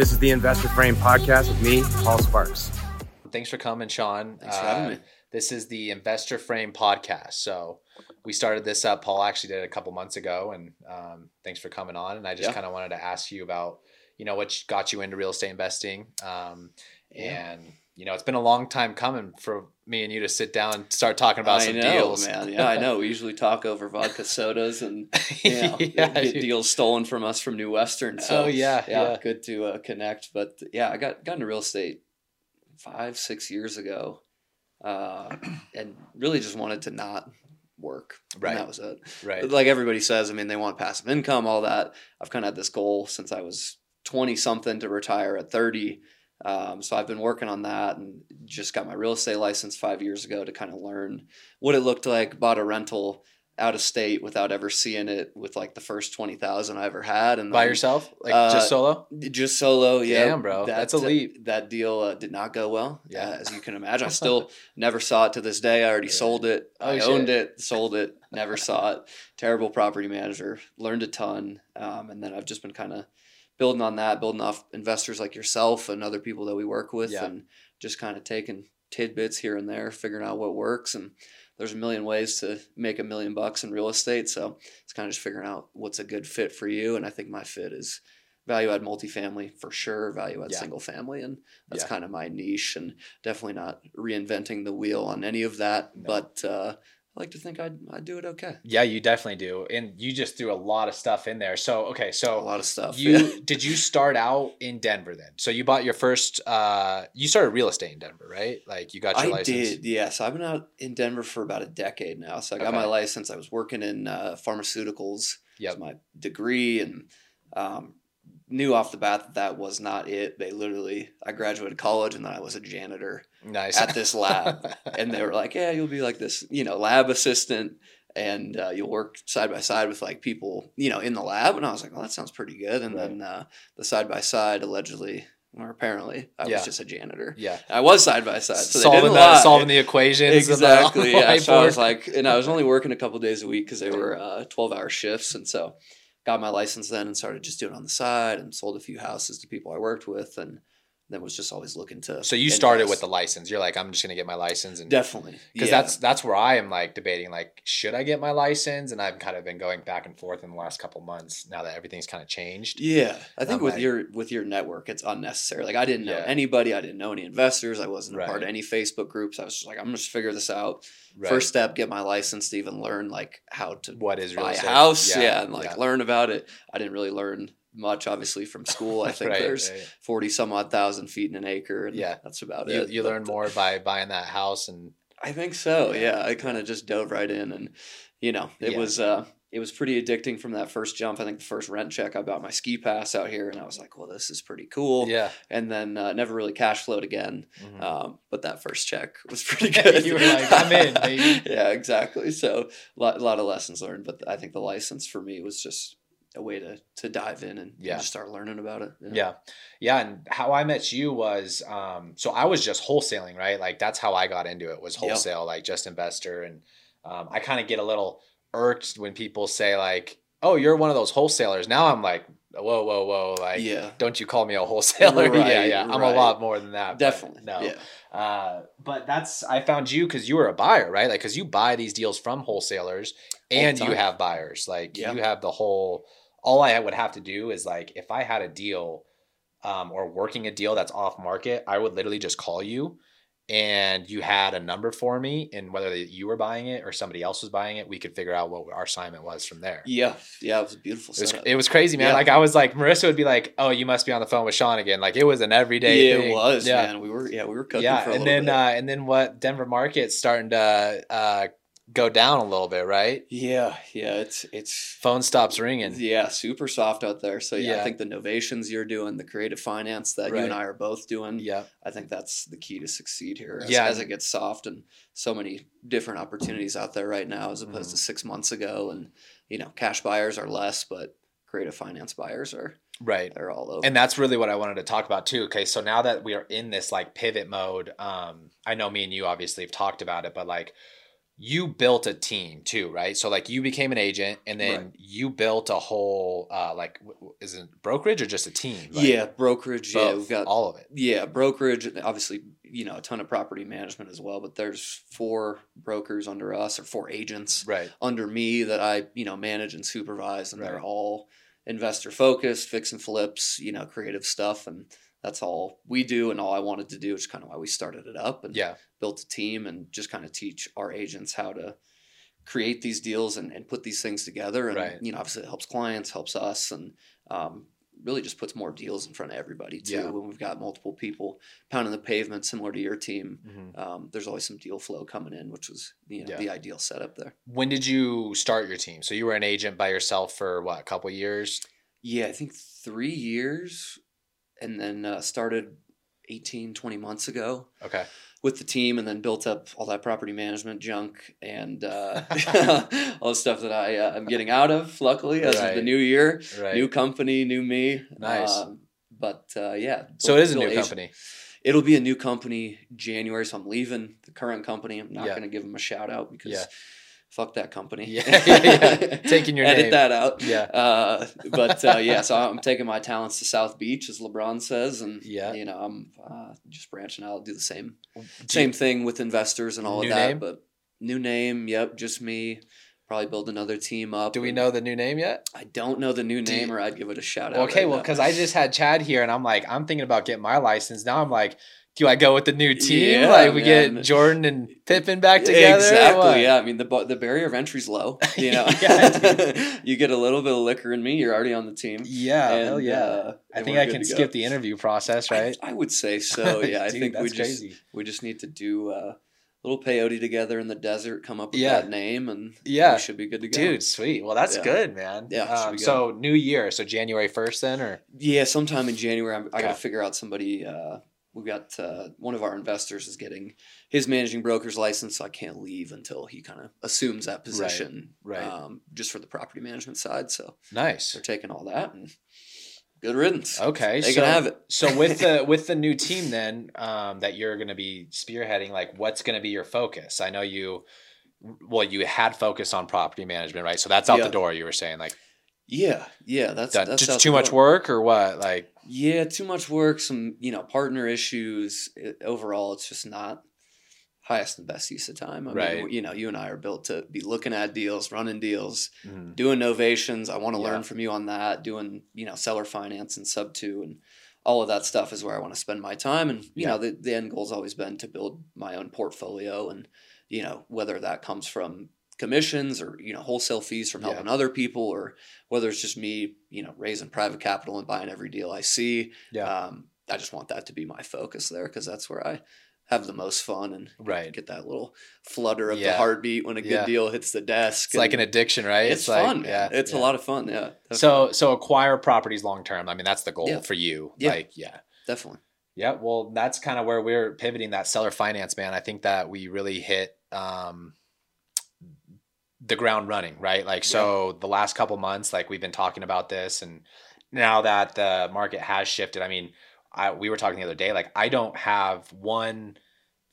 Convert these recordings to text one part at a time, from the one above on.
This is the Investor Frame podcast with me, Paul Sparks. Thanks for coming, Shawn. Thanks for having Uh, me. This is the Investor Frame podcast. So we started this up. Paul actually did it a couple months ago, and um, thanks for coming on. And I just Yeah. kind of wanted to ask you about, you know, what got you into real estate investing. Um, Yeah. And you know, it's been a long time coming for me and you to sit down and start talking about I some know, deals. man. Yeah, I know. We usually talk over vodka sodas and you know, Yeah, get dude. deals stolen from us from New Western. So Oh, yeah, yeah. good to uh, connect. But yeah, I got got into real estate five, six years ago, uh, and really just wanted to not work. And Right. that was it. right. Like everybody says, I mean, they want passive income, all that. I've kind of had this goal since I was 20 something to retire at 30. Um, so I've been working on that and just got my real estate license five years ago to kind of learn what it looked like. Bought a rental out of state without ever seeing it with like the first 20,000 I ever had. And By then yourself, like uh, just solo. just solo. Yeah. Damn, bro. That's a leap. That deal uh, did not go well. Yeah. uh, as you can imagine. I still never saw it to this day. I already Yeah. sold it. Oh, I shit. owned it, sold it, never saw it. Terrible property manager. Learned a ton. Um, and then I've just been kind of building on that, building off investors like yourself and other people that we work with, Yeah. and just kind of taking tidbits here and there, figuring out what works. And there's a million ways to make a million bucks in real estate. So it's kind of just figuring out what's a good fit for you. And I think my fit is value add multifamily for sure, value add Yeah. single family. And that's Yeah. kind of my niche and definitely not reinventing the wheel on any of that. No. But uh, I like to think I'd, I'd do it okay. Yeah, you definitely do, and you just threw a lot of stuff in there. So okay, so A lot of stuff. you yeah. did you start out in Denver then? So you bought your first uh you started real estate in Denver, right? Like you got your I license. did, yeah. So I've been out in Denver for about a decade now. So I got Okay. my license. I was working in uh, pharmaceuticals. That's my degree, and um, knew off the bat that that was not it. They literally, I graduated college, and then I was a janitor Nice. at this lab, and they were like, "Yeah, you'll be like this, you know, lab assistant." And uh, you'll work side by side with like people, you know, in the lab. And I was like, well, that sounds pretty good. And Right. then uh, the side by side, allegedly, or apparently, I Yeah. was just a janitor. yeah. I was side by side, so they solving didn't the solving the equations. and the exactly. Yeah. So I was like, and I was only working a couple days a week because they were uh, twelve hour shifts, and so got my license then and started just doing it on the side and sold a few houses to people I worked with, and then was just always looking to. so you started with the license. You're like, I'm just gonna get my license and definitely because yeah. that's that's where I am like debating like should I get my license and I've kind of been going back and forth in the last couple months now that everything's kind of changed. Yeah, I think I'm with like- your with your network, it's unnecessary. Like I didn't know Yeah. anybody, I didn't know any investors, I wasn't a part of any Facebook groups. I was just like, I'm just figure this out. Right. First step, get my license to even learn like how to what is real buy a estate? house, yeah, and like yeah. learn about it. I didn't really learn much, obviously, from school. I think Right, there's right. forty some odd thousand feet in an acre, and Yeah. that's about You, it. you But, learn more by buying that house and I think so. Yeah. Yeah, I kind of just dove right in, and you know, it Yeah. was uh, it was pretty addicting from that first jump. I think the first rent check, I bought my ski pass out here, and I was like, well, this is pretty cool. yeah. And then uh, never really cash flowed again. Mhm. Um, but that first check was pretty good. You were like, "I'm in, baby." yeah, exactly. So a lot, lot of lessons learned. But I think the license for me was just a way to to dive in and, Yeah. just start learning about it. Yeah. Yeah. And how I met you was um so I was just wholesaling, right? Like that's how I got into it was Yep. wholesale, like just investor. And um I kind of get a little irked when people say like, Oh, you're one of those wholesalers. Now I'm like, whoa, whoa, whoa, like yeah, don't you call me a wholesaler? yeah, Right, yeah. I'm a lot more than that. definitely. No. Yeah. Uh, but that's I found you because you were a buyer, right? Like because you buy these deals from wholesalers, and you have buyers. Like Yeah. you have the whole. All I would have to do is like if I had a deal, um, or working a deal that's off market, I would literally just call you, and you had a number for me, and whether you were buying it or somebody else was buying it, we could figure out what our assignment was from there. Yeah. Yeah. It was a beautiful It was, it was crazy, man. Yeah. Like I was like, Marissa would be like, "Oh, you must be on the phone with Shawn again." Like it was an everyday. yeah, thing. it was, Yeah man. We were, yeah, we were cooking yeah, for a and then uh, and then what Denver market's starting to uh, go down a little bit, right? yeah, yeah, it's it's Phone stops ringing. yeah, super soft out there. So yeah, Yeah. I think the novations you're doing, the creative finance that you and I are both doing, Yeah, I think that's the key to succeed here. As, Yeah. as it gets soft and so many different opportunities out there right now, as opposed Mhm. to six months ago, and you know, cash buyers are less, but creative finance buyers are right. they're all over. And that's really what I wanted to talk about too. Okay, so now that we are in this like pivot mode, um, I know me and you obviously have talked about it, but like you built a team too, right? So like you became an agent, and then Right. you built a whole uh, like is it brokerage or just a team? Like, yeah, brokerage. Yeah, we've got all of it. yeah brokerage. Obviously, you know a ton of property management as well. But there's four brokers under us, or four agents Right. under me that I you know manage and supervise, and they're all investor focused, fix and flips, you know, creative stuff, and that's all we do and all I wanted to do, which is kind of why we started it up and Yeah. built a team and just kind of teach our agents how to create these deals and, and put these things together. And Right. you know, obviously it helps clients, helps us, and um, really just puts more deals in front of everybody too. Yeah. When we've got multiple people pounding the pavement, similar to your team, Mhm. um, there's always some deal flow coming in, which was you know Yeah. the ideal setup there. When did you start your team? So you were an agent by yourself for what, a couple years? Yeah, I think three years, and then uh, started 18, 20 months ago Okay. with the team, and then built up all that property management junk and uh, all the stuff that I uh, am getting out of. Luckily, as of the new year, Right. new company, new me. Nice. Um, but uh, yeah, so it is a new agent- company. It'll be a new company January, so I'm leaving the current company. I'm not Yeah. going to give them a shout out because Yeah. Fuck that company. Yeah, yeah, yeah. Taking your name. Edit name. that out. Yeah. Uh, but uh, yeah, so I'm taking my talents to South Beach, as LeBron says, and Yeah. you know I'm uh, just branching out, do the same Do same thing with investors and all of that. name? But new name, yep, just me. Probably build another team up. do we know the new name yet? I don't know the new name, you- or I'd give it a shout out. Okay, right well, because I just had Chad here, and I'm like, I'm thinking about getting my license. Now I'm like, do I go with the new team? Yeah, like we man. get Jordan and Pippen back together? Exactly. Yeah. I mean, the the barrier of entry's low. You know, Yeah, you get a little bit of liquor in me, you're already on the team. Yeah, hell yeah. uh, I think I can skip the interview process, right? I, would say so. Yeah, I Dude, think we just crazy. we just need to do uh, a little peyote together in the desert, come up with Yeah. that name, and Yeah. we should be good to go. Dude, sweet. Well, that's Yeah. good, man. Yeah, Um, good. so new year, so January first, then, or Yeah, sometime in January, I'm, I got to figure out somebody. Uh, we got uh, one of our investors is getting his managing broker's license, so I can't leave until he kind of assumes that position, right. Um, just for the property management side. So nice. they're taking all that and good riddance. Okay, they so can have it. so with the with the new team then um, that you're going to be spearheading, like what's going to be your focus? I know you, well, you had focus on property management, right? So that's out Yeah. the door. You were saying like Yeah, yeah, that's, done- that's just too much work or what? Like Yeah, too much work, some you know partner issues. It, overall, it's just not highest and best use of time. I Right. mean, you know, you and I are built to be looking at deals, running deals, mhm, doing novations. I want to Yeah. learn from you on that. Doing you know seller finance and sub two and all of that stuff is where I want to spend my time. And you Yeah. know, the the end goal's always been to build my own portfolio, and you know whether that comes from commissions or you know wholesale fees from Yeah. helping other people or whether it's just me you know raising private capital and buying every deal i see yeah, um, i just want that to be my focus there because that's where i have the most fun and right. get that little flutter of Yeah. the heartbeat when a good Yeah. deal hits the desk It's like an addiction, right? it's, like, fun man. it's a lot of fun yeah So so acquire properties long term. I mean, that's the goal Yeah. for you. Yeah. Like yeah. definitely Yeah, well, that's kind of where we're pivoting that seller finance, man. I think that we really hit um, the ground running, right? Like, so the last couple months, like we've been talking about this, and now that the market has shifted, I mean, I we were talking the other day, like I don't have one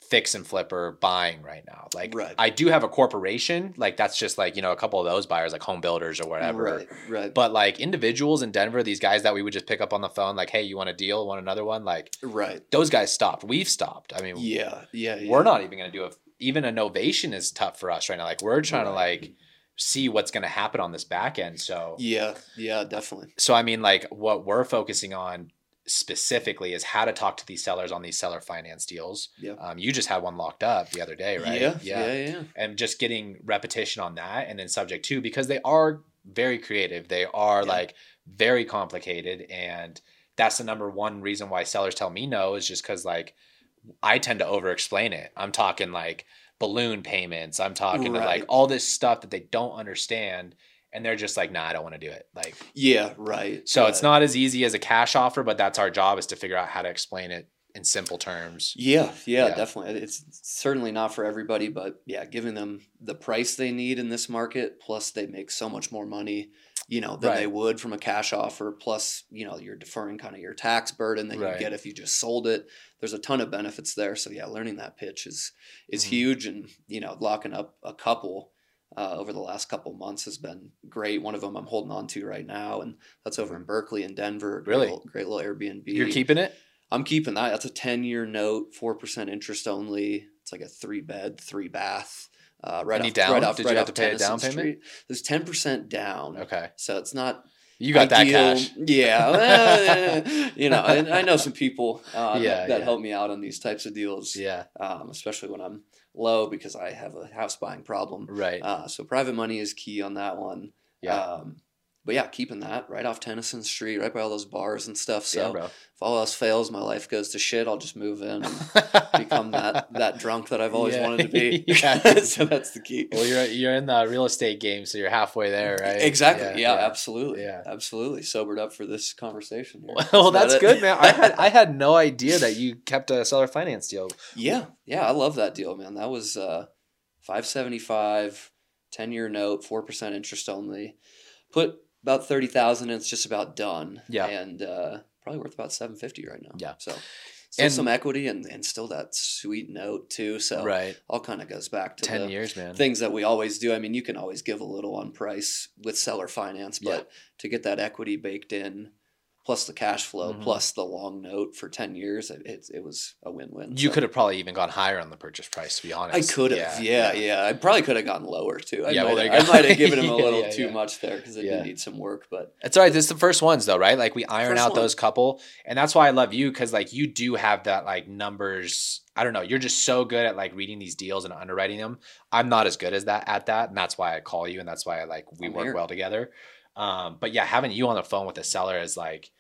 fix and flipper buying right now. Like, Right. I do have a corporation, like that's just like you know a couple of those buyers, like home builders or whatever. right right But like individuals in Denver, these guys that we would just pick up on the phone, like, hey, you want a deal? Want another one? Like right those guys stopped. We've stopped. I mean, yeah yeah, yeah. we're not even gonna do a even a novation is tough for us right now. Like we're trying to like see what's gonna happen on this back end. So yeah yeah definitely so I mean like what we're focusing on specifically is how to talk to these sellers on these seller finance deals. Yeah. Um, you just had one locked up the other day, right? yeah yeah yeah And just getting repetition on that and then subject to because they are very creative. They are Yeah. like very complicated and that's the number one reason why sellers tell me no is just because like I tend to over explain it. I'm talking like balloon payments. I'm talking to like all this stuff that they don't understand and they're just like, nah, I don't want to do it. Like yeah right so it's not as easy as a cash offer, but that's our job is to figure out how to explain it in simple terms. Yeah, yeah, Yeah. definitely. It's certainly not for everybody, but yeah, giving them the price they need in this market, plus they make so much more money you know, than Right. they would from a cash offer. Plus, you know, you're deferring kind of your tax burden that Right. you get if you just sold it. There's a ton of benefits there. So yeah, learning that pitch is is Mhm. huge, and you know, locking up a couple. Uh, over the last couple months has been great. One of them I'm holding on to right now, and that's over in Berkeley and Denver. Great Really? little, great little Airbnb. You're keeping it? I'm keeping that. That's a 10 year note, 4% interest only. It's like a three bed, three bath. Uh, right Any off, down? Right off, Did you right have off to pay a down payment? Street. There's 10% down. Okay. So it's not. You got ideal. that cash. Yeah. you know, and I know some people uh, Yeah, that, that yeah. help me out on these types of deals, Yeah. um, especially when I'm low because I have a house buying problem. Right. Uh, so private money is key on that one. Yeah. Um, but yeah, keeping that right off Tennyson Street, right by all those bars and stuff. So yeah, if all else fails, my life goes to shit, I'll just move in and become that that drunk that I've always Yeah. wanted to be. Yeah. so that's the key. Well, you're you're in the real estate game, so you're halfway there, right? Exactly. Yeah, absolutely. Yeah. Absolutely. Sobered up for this conversation. Here. Well, that's good, man. I had I had no idea that you kept a seller finance deal. yeah, yeah, I love that deal, man. That was uh, five seventy five, 10 year note, four percent interest only. Put about thirty thousand, and it's just about done. Yeah. and uh, probably worth about seven fifty right now. Yeah. so. Still And- some equity and, and still that sweet note too. So Right. all kind of goes back to Ten the, years, man. things that we always do. I mean, you can always give a little on price with seller finance, but Yeah. to get that equity baked in, plus the cash flow, Mhm. plus the long note for ten years, it it, it was a win win. You could have probably even gone higher on the purchase price, to be honest I could have, yeah, yeah, I probably could have gone lower too. I Yeah, might, there have, I might have given him a little yeah, too yeah. much there because it Yeah. did need some work. But It's all right. This is the first ones though, right? Like we iron First out one. those couple, and that's why I love you because like you do have that like numbers. I don't know. You're just so good at like reading these deals and underwriting them. I'm not as good as that at that, and that's why I call you, and that's why I like we I'm work here. well together. Um, but yeah, having you on the phone with a seller is like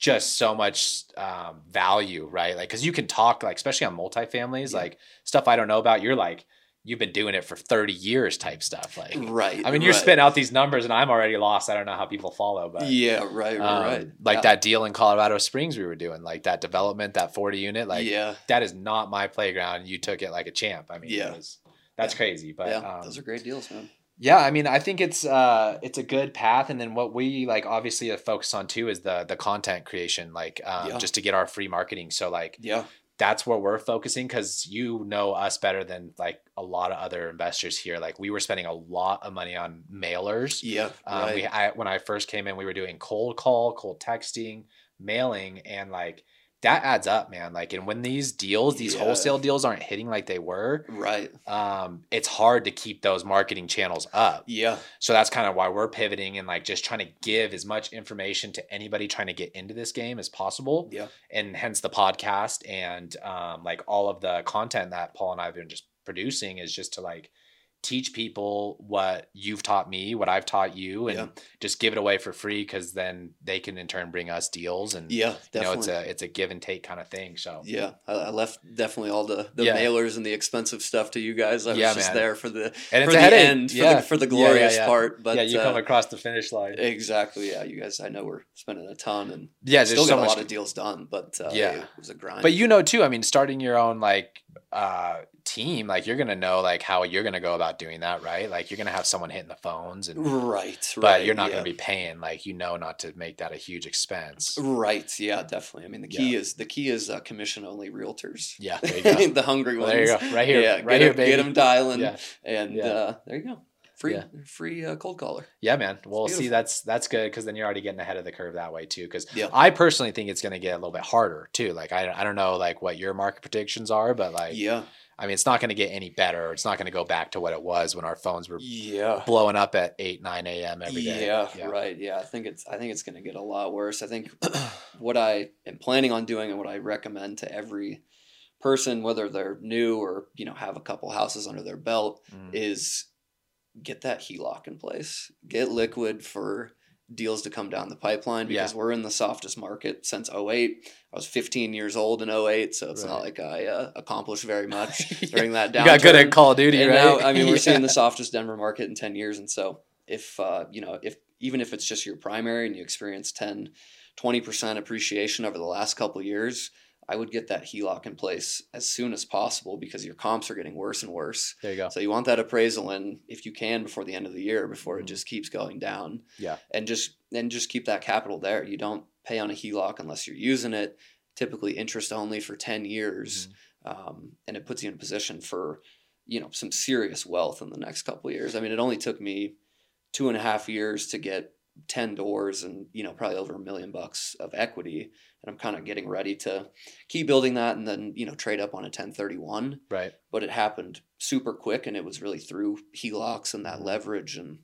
just so much um, value, right? Like because you can talk like especially on multifamilies, Yeah. like stuff I don't know about. You're like you've been doing it for 30 years type stuff. Like right, I mean, you're right. spitting out these numbers, and I'm already lost. I don't know how people follow, but Yeah, right, right, um, right. Like yeah. that deal in Colorado Springs we were doing, like that development, that 40 unit, like yeah, that is not my playground. You took it like a champ. I mean, Yeah. it was, that's Yeah. crazy. But yeah, um, those are great deals, man. Yeah, I mean, I think it's uh it's a good path. And then what we like obviously focus on too is the the content creation, like um, Yeah. just to get our free marketing. So like Yeah, that's where we're focusing because you know us better than like a lot of other investors here. Like we were spending a lot of money on mailers. yeah, Um, right. we, I, when I first came in, we were doing cold call, cold texting, mailing, and like that adds up, man. Like, and when these deals, these Yeah. wholesale deals aren't hitting like they were, right. um, it's hard to keep those marketing channels up. Yeah, So that's kind of why we're pivoting and like just trying to give as much information to anybody trying to get into this game as possible. yeah, And hence the podcast and um, like all of the content that Paul and I have been just producing is just to like teach people what you've taught me, what I've taught you, and Yeah. just give it away for free because then they can in turn bring us deals and yeah. you know Definitely. it's a it's a give and take kind of thing. So Yeah, I, left definitely all the, the Yeah. mailers and the expensive stuff to you guys. I was Yeah, just man. there for the and for the headache. end, for, yeah. the, for the glorious part. But yeah, you uh, come across the finish line. exactly. Yeah, you guys. I know we're spending a ton and yeah, still so got a much lot of deals done, but uh, Yeah. it was a grind. But you know too, I mean, starting your own like uh team, like you're gonna know like how you're gonna go about doing that, right? Like you're gonna have someone hitting the phones and right, but right, you're not yeah. gonna be paying like you know not to make that a huge expense. Right. Yeah, definitely. I mean, the key is the key is uh, commission only realtors. Yeah, there you go. the hungry Well, ones. there you go. Right here. Yeah, right get here, baby. Get them dialing, Yeah. and Yeah. uh, there you go. Free, Yeah. free uh, cold caller. Yeah, man. Well, see, that's that's good because then you're already getting ahead of the curve that way too. Because Yeah. I personally think it's going to get a little bit harder too. Like I, I don't know like what your market predictions are, but like Yeah. I mean, it's not going to get any better. It's not going to go back to what it was when our phones were Yeah. blowing up at eight nine a.m. every day. Yeah, right. Yeah, I think it's I think it's going to get a lot worse. I think what I am planning on doing and what I recommend to every person, whether they're new or you know have a couple houses under their belt, Mm. is get that HELOC in place. Get liquid for deals to come down the pipeline because Yeah. we're in the softest market since 08. I was 15 years old in 08, so it's not like I uh, accomplished very much Yeah. during that downturn. You got good at Call of Duty, And right? now, I mean, we're seeing the softest Denver market in 10 years. And so if, uh, you know, if even if it's just your primary and you experience 10, 20% appreciation over the last couple of years, I would get that HELOC in place as soon as possible because your comps are getting worse and worse. There you go. So you want that appraisal in if you can before the end of the year, before Mhm. it just keeps going down. Yeah. And just and just keep that capital there. You don't pay on a HELOC unless you're using it. Typically interest only for ten years, Mm-hmm. um, and it puts you in a position for you know some serious wealth in the next couple of years. I mean, it only took me two and a half years to get 10 doors and you know probably over a million bucks of equity and i'm kind of getting ready to keep building that and then you know trade up on a 1031 Right. but it happened super quick and it was really through helocs and that leverage and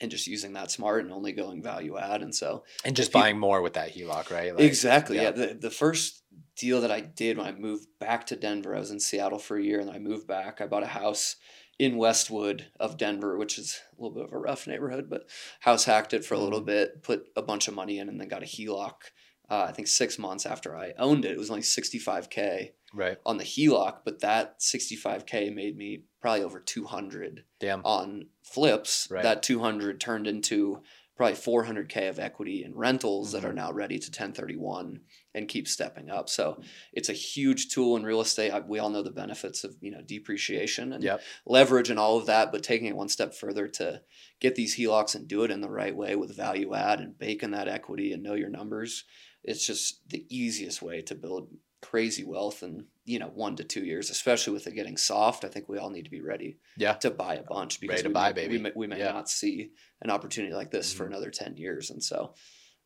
and just using that smart and only going value add and so And just If you- buying more with that HELOC, right? Like, exactly yeah. yeah, the, the first deal that i did when i moved back to denver i was in seattle for a year and then i moved back i bought a house in westwood of denver which is a little bit of a rough neighborhood but house hacked it for a little Mhm. bit put a bunch of money in and then got a heloc uh, i think six months after i owned it it was only 65k Right. on the HELOC, but that 65K made me probably over 200 Damn. on flips. Right. That 200 turned into probably 400K of equity in rentals that are Mhm. now ready to 1031 and keep stepping up. So it's a huge tool in real estate. I- We all know the benefits of, you know, depreciation and Yep. leverage and all of that, but taking it one step further to get these HELOCs and do it in the right way with value add and bake in that equity and know your numbers. It's just the easiest way to build crazy wealth in, you know, one to two years, especially with it getting soft. I think we all need to be ready Yeah. to buy a bunch because Ready to we, buy, may, baby. we may, we may Yeah. not see an opportunity like this for Mhm. another 10 years. And so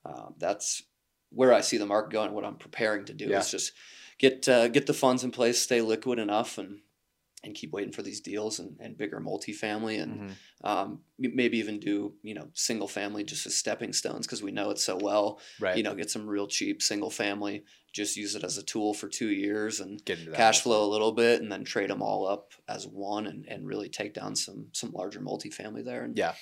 um, that's where I see the market going. What I'm preparing to do Yeah. is just get uh, get the funds in place, stay liquid enough, and and keep waiting for these deals and, and bigger multifamily and Mhm. um, maybe even do you know single family just as stepping stones because we know it so well. Right. You know, get some real cheap single family, just use it as a tool for two years and Get into cash flow a little bit, and then trade them all up as one and, and really take down some some larger multifamily there. And Yeah.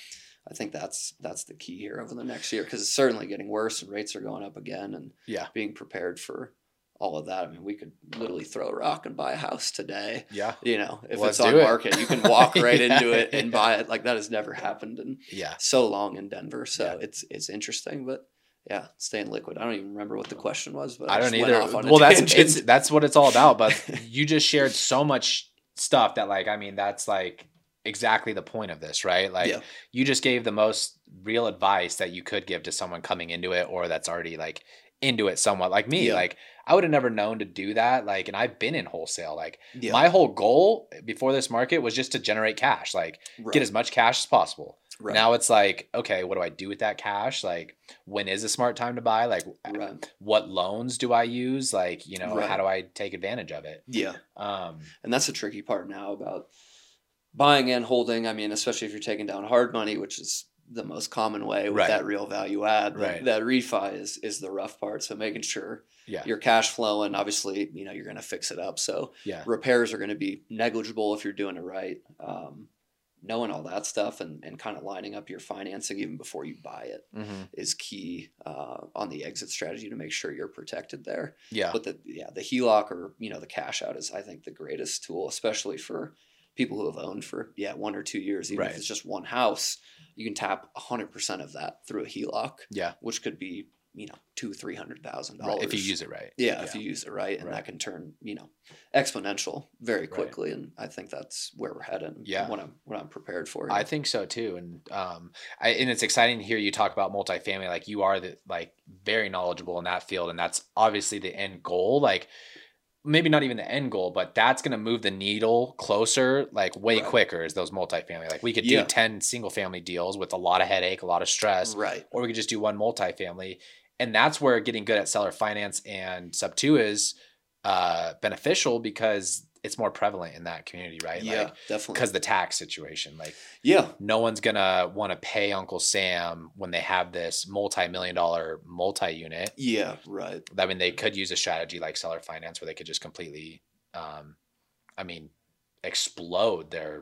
I think that's that's the key here over the next year because it's certainly getting worse and rates are going up again and Yeah. being prepared for all of that. I mean, we could literally throw a rock and buy a house today. Yeah. You know, if Let's it's on it. market, you can walk right Yeah, into it and yeah. buy it. Like that has never happened in Yeah. so long in Denver. So Yeah. it's it's interesting, but yeah, staying liquid. I don't even remember what the question was, but I don't just either. off on a Well, that's it's that's what it's all about. But you just shared so much stuff that, like, I mean, that's like exactly the point of this, right? Like, Yeah. you just gave the most real advice that you could give to someone coming into it or that's already like into it somewhat, like me. Yeah. Like, I would have never known to do that. Like, and I've been in wholesale. Like, yeah, my whole goal before this market was just to generate cash, like, right, get as much cash as possible. right, Now it's like, okay, what do I do with that cash? Like, when is a smart time to buy? Like, right, what loans do I use? Like, you know, Right. how do I take advantage of it? yeah. Um, And that's the tricky part now about buying and holding. I mean, especially if you're taking down hard money, which is the most common way with Right. that real value add. Right. That, that refi is is the rough part. So making sure yeah, your cash flow and obviously, you know, you're going to fix it up. So yeah, repairs are going to be negligible if you're doing it right. Um, knowing all that stuff and, and kind of lining up your financing even before you buy it hmm is key uh, on the exit strategy to make sure you're protected there. yeah, But the yeah, the HELOC or you know the cash out is I think the greatest tool, especially for people who have owned for yeah one or two years. Even Right. if it's just one house, you can tap hundred percent of that through a HELOC, yeah. which could be you know two three hundred thousand Right, dollars if you use it right. Yeah, if you use it right, and Right. that can turn you know exponential very Right. quickly. And I think that's where we're headed. Yeah. what I'm what I'm prepared for. I think so too, and um, I, and it's exciting to hear you talk about multifamily. Like you are the like very knowledgeable in that field, and that's obviously the end goal. Like maybe not even the end goal, but that's going to move the needle closer, like way Right. quicker. Is those multifamily? Like we could Yeah. do ten single family deals with a lot of headache, a lot of stress, right. or we could just do one multifamily. And that's where getting good at seller finance and sub two is uh, beneficial because it's more prevalent in that community, right? Yeah, Like, definitely. because the tax situation, like yeah, no one's gonna want to pay Uncle Sam when they have this multi-million dollar multi-unit. yeah, right. I mean, they could use a strategy like seller finance where they could just completely, um, I mean, explode their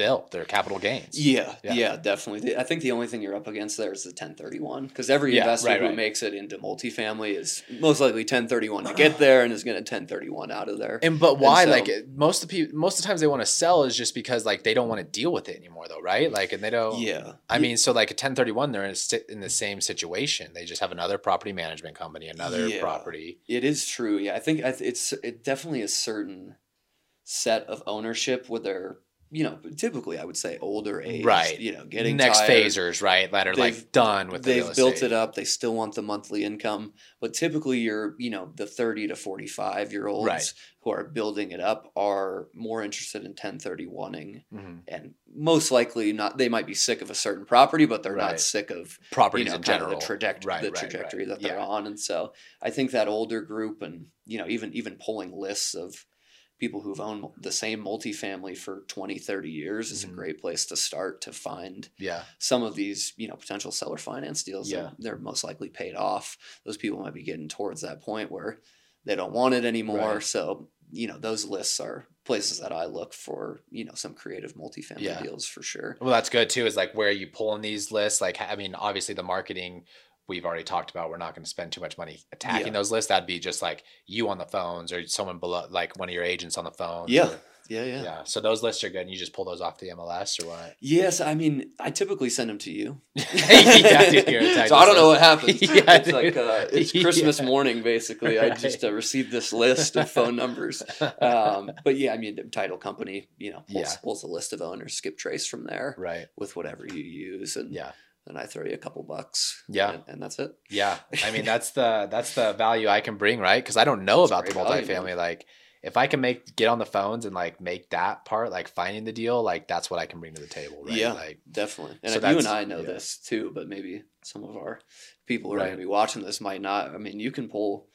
built, their capital gains. Yeah, Yeah. yeah, definitely. I think the only thing you're up against there is the 1031 because every Yeah, investor right, who right. makes it into multifamily is most likely 1031 to get there and is going to 1031 out of there. And but why? so- like most of the people, most of the times they want to sell is just because like they don't want to deal with it anymore, though, right? Like, and they don't. yeah, I mean, so like a 1031, they're in, a, in the same situation. They just have another property management company, another Yeah. property. It is true. Yeah, I think it's it definitely a certain set of ownership with their you know typically I would say older age, Right. You know, getting next tired. phasers, right? That are They've- like done with They've real built estate. it up. They still want the monthly income, but typically you're you know the thirty to forty five year olds Right. who are building it up are more interested in ten thirty oneing Mhm. and most likely not. They might be sick of a certain property, but they're Right. not sick of properties you know, in general. the trajectory, Right, the trajectory that they're Yeah. on. And so I think that older group and, you know, even, even pulling lists of people who've owned the same multifamily for 20, 30 years is Mhm. a great place to start to find Yeah. some of these, you know, potential seller finance deals. Yeah. They're, they're most likely paid off. Those people might be getting towards that point where they don't want it anymore. Right. So, you know, those lists are places that I look for, you know, some creative multifamily Yeah. deals for sure. Well, that's good too. Is like where are you pulling these lists? Like, I mean, obviously the marketing we've already talked about. We're not going to spend too much money attacking Yeah. those lists. That'd be just like you on the phones or someone below, like one of your agents on the phone. Yeah. Yeah. Yeah. Yeah. So those lists are good. And you just pull those off the MLS or what? Yes, I mean, I typically send them to you. Yeah, dude, so I don't know what happens. Yeah, it's like uh, it's Yeah. Christmas morning, basically. I just uh, received this list of phone numbers. Um, but yeah, I mean, the title company, you know, pulls, Yeah. pulls a list of owners, skip trace from there right. with whatever you use, and Yeah. Then I throw you a couple bucks. Yeah. and, and that's it. Yeah. I mean, that's the that's the value I can bring, right? Because I don't know That's about the great value, multifamily. Like, if I can make get on the phones and like make that part, like finding the deal, like that's what I can bring to the table, right? Yeah. Like, Definitely. And So you and I know yeah. this too, but maybe some of our people who are Right. going to be watching this might not. I mean, you can pull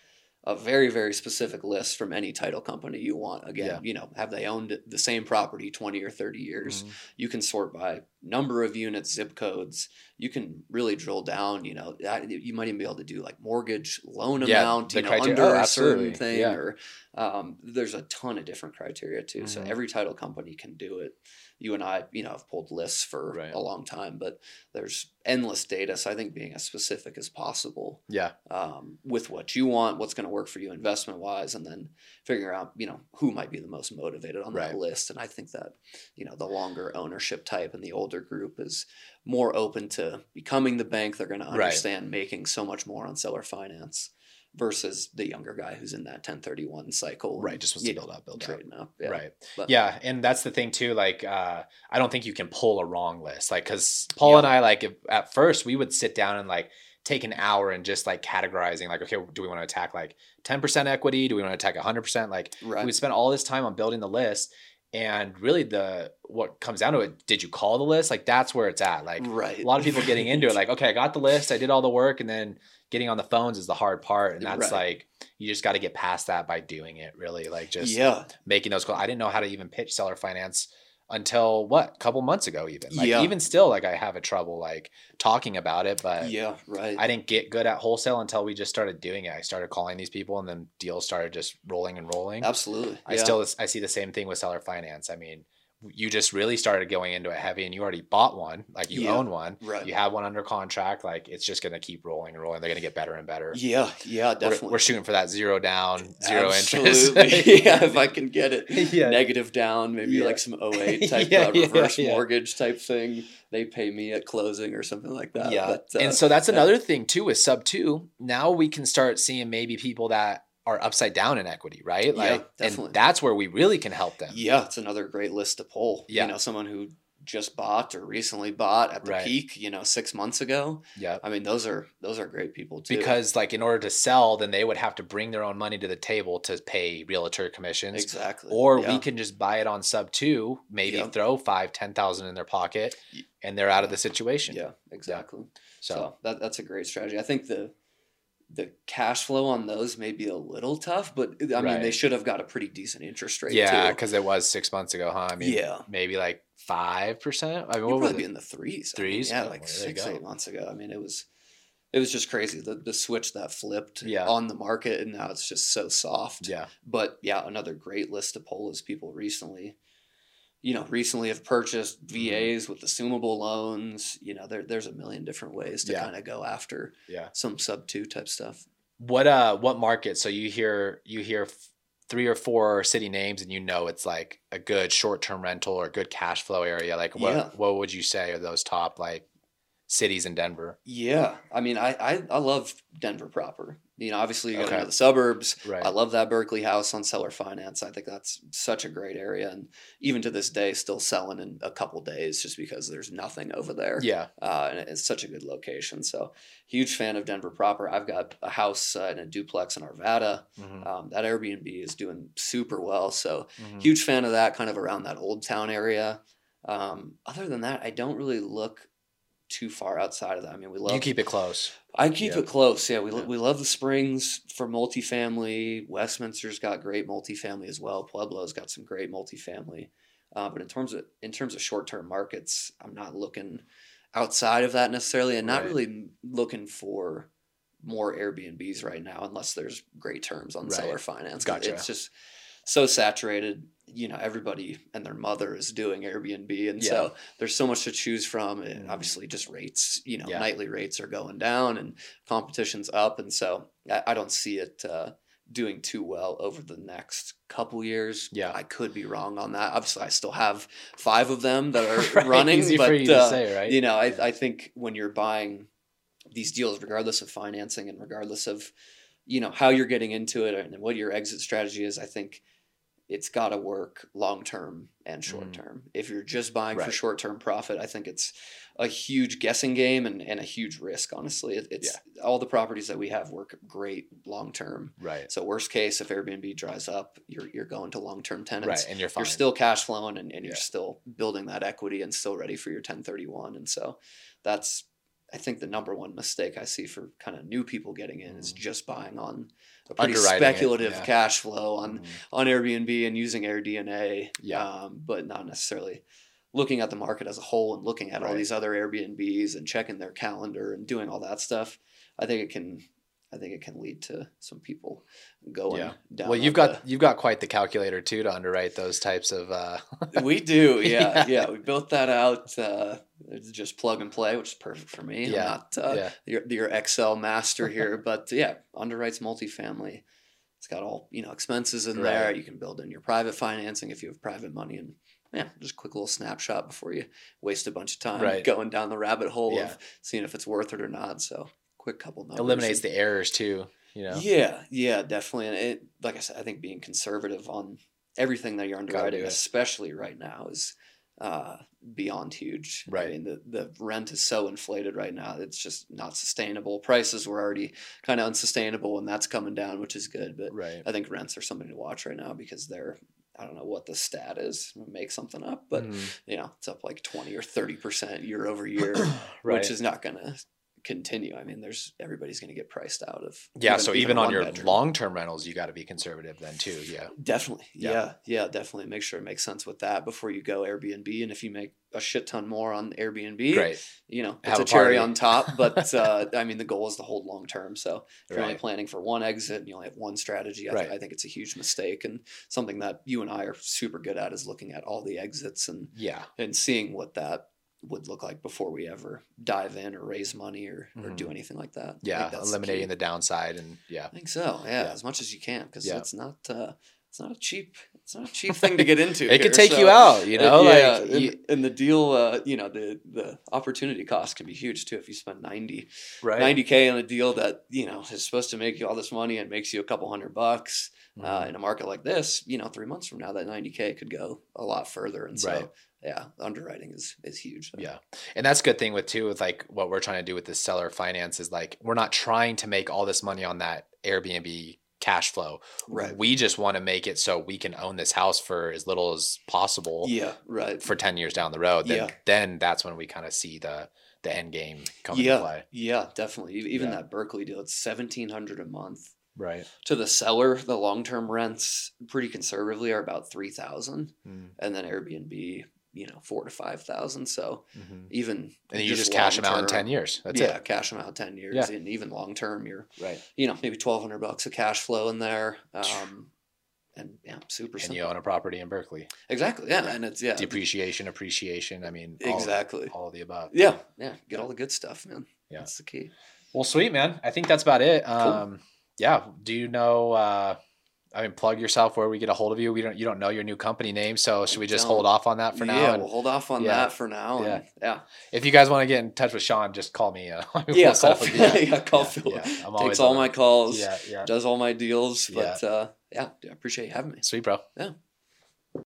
a very, very specific list from any title company you want. Again, Yeah. you know, have they owned the same property 20 or 30 years? mhm. You can sort by number of units, zip codes. You can really drill down, you know, that- you might even be able to do like mortgage loan Yeah, amount, you know, criteria- under oh, a certain thing Yeah. or um, there's a ton of different criteria too. So Mhm. every title company can do it. You and I, you know, have pulled lists for Right. a long time, but there's endless data. So I think being as specific as possible Yeah. um, with what you want, what's going to work for you investment wise, and then figuring out, you know, who might be the most motivated on Right. that list. And I think that, you know, the longer ownership type and the older group is more open to becoming the bank. They're going to Right. understand making so much more on seller finance versus the younger guy who's in that 1031 cycle. Right. Just wants to build up, build up. up. Yeah. Right. But- yeah, and that's the thing too. Like, uh, I don't think you can pull a wrong list. Like, because Paul and I, like, if, at first we would sit down and like take an hour and just like categorizing. Like, okay, do we want to attack like ten percent equity? Do we want to attack hundred percent? Like, Right. we spent all this time on building the list. And really, the what comes down to it, did you call the list? Like, that's where it's at. Like, right. a lot of people getting into it like okay i got the list i did all the work and then getting on the phones is the hard part and that's Right. like you just got to get past that by doing it really like just yeah. making those calls i didn't know how to even pitch seller finance until what a couple months ago even like Yeah. even still like i have a trouble like talking about it but Yeah. Right. i didn't get good at wholesale until we just started doing it i started calling these people and then deals started just rolling and rolling Absolutely. I yeah. still I see the same thing with seller finance. I mean, you just really started going into it heavy, and you already bought one, like you Yeah, own one, right. You have one under contract, like it's just gonna keep rolling and rolling. They're gonna get better and better. Yeah. Yeah. We're, Definitely. we're shooting for that zero down, zero Absolutely. interest. yeah, if I can get it. Yeah. Negative down, maybe Yeah. like some 08 type uh, reverse mortgage type thing. They pay me at closing or something like that. yeah, But, uh, and so that's another thing too with sub two. Now we can start seeing maybe people that are upside down in equity, right? Yeah, Like, definitely. and that's where we really can help them. yeah, it's another great list to pull. Yeah. You know, someone who just bought or recently bought at the Right. peak, you know, six months ago. Yeah. I mean, those are those are great people too. Because like in order to sell, then they would have to bring their own money to the table to pay realtor commissions. exactly. or yeah. we can just buy it on sub two, maybe Yeah. throw five, ten thousand in their pocket, and they're out of the situation. Yeah, exactly. So, So, that that's a great strategy. I think the the cash flow on those may be a little tough, but I mean they should have got a pretty decent interest rate. yeah, because it was six months ago, huh? I mean, Yeah. maybe like five percent. I mean, You'd probably be in the threes. I mean, Threes? yeah, Oh, like six, eight months ago. I mean, it was it was just crazy. The the switch that flipped Yeah. on the market and now it's just so soft. Yeah, But yeah, another great list to pull is people recently, you know, recently have purchased VAs with assumable loans. You know, there, there's a million different ways to Yeah. kind of go after Yeah. some sub two type stuff. What uh what market? So you hear you hear f- three or four city names and you know it's like a good short-term rental or good cash flow area. Like what Yeah. what would you say are those top like cities in Denver? Yeah, I mean, I I, I love Denver proper. You know, obviously you got to Okay. know the suburbs. Right. I love that Berkeley house on seller finance. I think that's such a great area, and even to this day, still selling in a couple days just because there's nothing over there. Yeah. uh, and it's such a good location. So, huge fan of Denver proper. I've got a house uh, and a duplex in Arvada. Mhm. Um, that Airbnb is doing super well. So, Mhm. huge fan of that kind of around that old town area. Um, other than that, I don't really look too far outside of that. I mean, we love You keep it close. I keep Yeah. it close. Yeah, we, Yeah. we love the Springs for multifamily. Westminster's got great multifamily as well. Pueblo's got some great multifamily. Uh, but in terms of in terms of short term markets, I'm not looking outside of that necessarily, and not Right. really looking for more Airbnbs right now, unless there's great terms on Right. seller finance. Gotcha. It's just so saturated. You know, everybody and their mother is doing Airbnb, and Yeah. so there's so much to choose from. And Mhm. obviously, just rates. You know, Yeah. nightly rates are going down, and competition's up, and so I, I don't see it uh, doing too well over the next couple years. Yeah. I could be wrong on that. Obviously, I still have five of them that are Right, running, Easy but for you to uh, say, right? you know, I, I think when you're buying these deals, regardless of financing and regardless of you know how you're getting into it and what your exit strategy is, I think it's got to work long term and short term. If you're just buying for Mm. Short term profit, I think it's a huge guessing game and, and a huge risk. Honestly, it, it's all the properties that we have work great long term. right. So worst case, if Airbnb dries up, you're you're going to long term tenants. Right. And you're fine. You're still cash flowing and, and you're Yeah. still building that equity and still ready for your 1031. And so that's I think the number one mistake I see for kind of new people getting in is Mhm. just buying on a pretty it, speculative yeah. cash flow on Mhm. on Airbnb and using AirDNA, Yeah. um, but not necessarily looking at the market as a whole and looking at all these other Airbnbs and checking their calendar and doing all that stuff. I think it can, I think it can lead to some people going Yeah. down. Well, you've got you've got quite the calculator too to underwrite those types of. Uh, we do, Yeah. yeah, yeah, We built that out. Uh, it's just plug and play, which is perfect for me. Yeah, I'm not uh, yeah. your, your Excel master here, but yeah, underwrites multifamily. It's got all you know expenses in there. You can build in your private financing if you have private money, and yeah, just a quick little snapshot before you waste a bunch of time Right. going down the rabbit hole Yeah. of seeing if it's worth it or not. So quick couple numbers. eliminates and- the errors too. You know. yeah, yeah, definitely. And it, like I said, I think being conservative on everything that you're underwriting, especially right now, is uh, beyond huge. Right. I mean, the, the rent is so inflated right now; it's just not sustainable. Prices were already kind of unsustainable, and that's coming down, which is good. But Right. I think rents are something to watch right now because they're. I don't know what the stat is. Make something up, but Mhm. you know it's up like twenty or thirty percent year over year, right. which is not going to continue. I mean, there's everybody's going to get priced out of. yeah. so even, a on your long term rentals, you got to be conservative then too. Yeah. Definitely. Yeah. Yeah. yeah. definitely. Make sure it makes sense with that before you go Airbnb. And if you make a shit ton more on Airbnb, Great. you know, Have it's a a cherry on top. But uh, I mean, the goal is to hold long term. So if you're only planning for one exit and you only have one strategy, I, Right. th- I think it's a huge mistake. And something that you and I are super good at is looking at all the exits and, Yeah. and seeing what that would look like before we ever dive in or raise money or, or Mhm. do anything like that. Yeah. Eliminating key. the downside and yeah. I think so. Yeah, Yeah. as much as you can, because Yeah. it's not uh, it's not a cheap it's not a cheap thing to get into. It could take you out. You uh, know. yeah, like and, you, and the deal, uh, you know, the the opportunity cost can be huge too. If you spend 90 right. k on a deal that you know is supposed to make you all this money and makes you a couple hundred bucks uh, Mhm. in a market like this, you know, three months from now, that ninety k could go a lot further. And so, Right. yeah, underwriting is is huge. Yeah. And that's a good thing with too with like what we're trying to do with this seller finance is like we're not trying to make all this money on that Airbnb cash flow. Right. We just want to make it so we can own this house for as little as possible Yeah. Right. for 10 years down the road. Then Yeah. then that's when we kind of see the the end game come yeah. into play. Yeah. Definitely. Even Yeah. that Berkeley deal, it's seventeen hundred a month. Right. to the seller, the long term rents pretty conservatively are about three thousand, Mm-hmm. and then Airbnb, you know, four to five thousand. So And even then you just cash them out in 10 years. That's yeah, it. cash them out ten years, Yeah. and even long term, you're Right. you know maybe twelve hundred bucks of cash flow in there. Um, and yeah, super and simple. you own a property in Berkeley. exactly. Yeah, Yeah. and it's yeah, Depreciation, appreciation. I mean, all, exactly. all of the above. Yeah, yeah. Get all the good stuff, man. Yeah. that's the key. Well, sweet man. I think that's about it. Um, yeah. Do you know? Uh, I mean, plug yourself where we get a hold of you. We don't. You don't know your new company name, so should we just hold off on that for now? yeah, And we'll hold off on yeah. that for now. Yeah. And, yeah, if you guys want to get in touch with Shawn, just call me. Uh, yeah. Call, up a- yeah, call yeah, Phil. yeah. I'm Takes always all my calls. Yeah, yeah. Does all my deals. Yeah. But uh, yeah, I appreciate you having me. Sweet, bro. Yeah.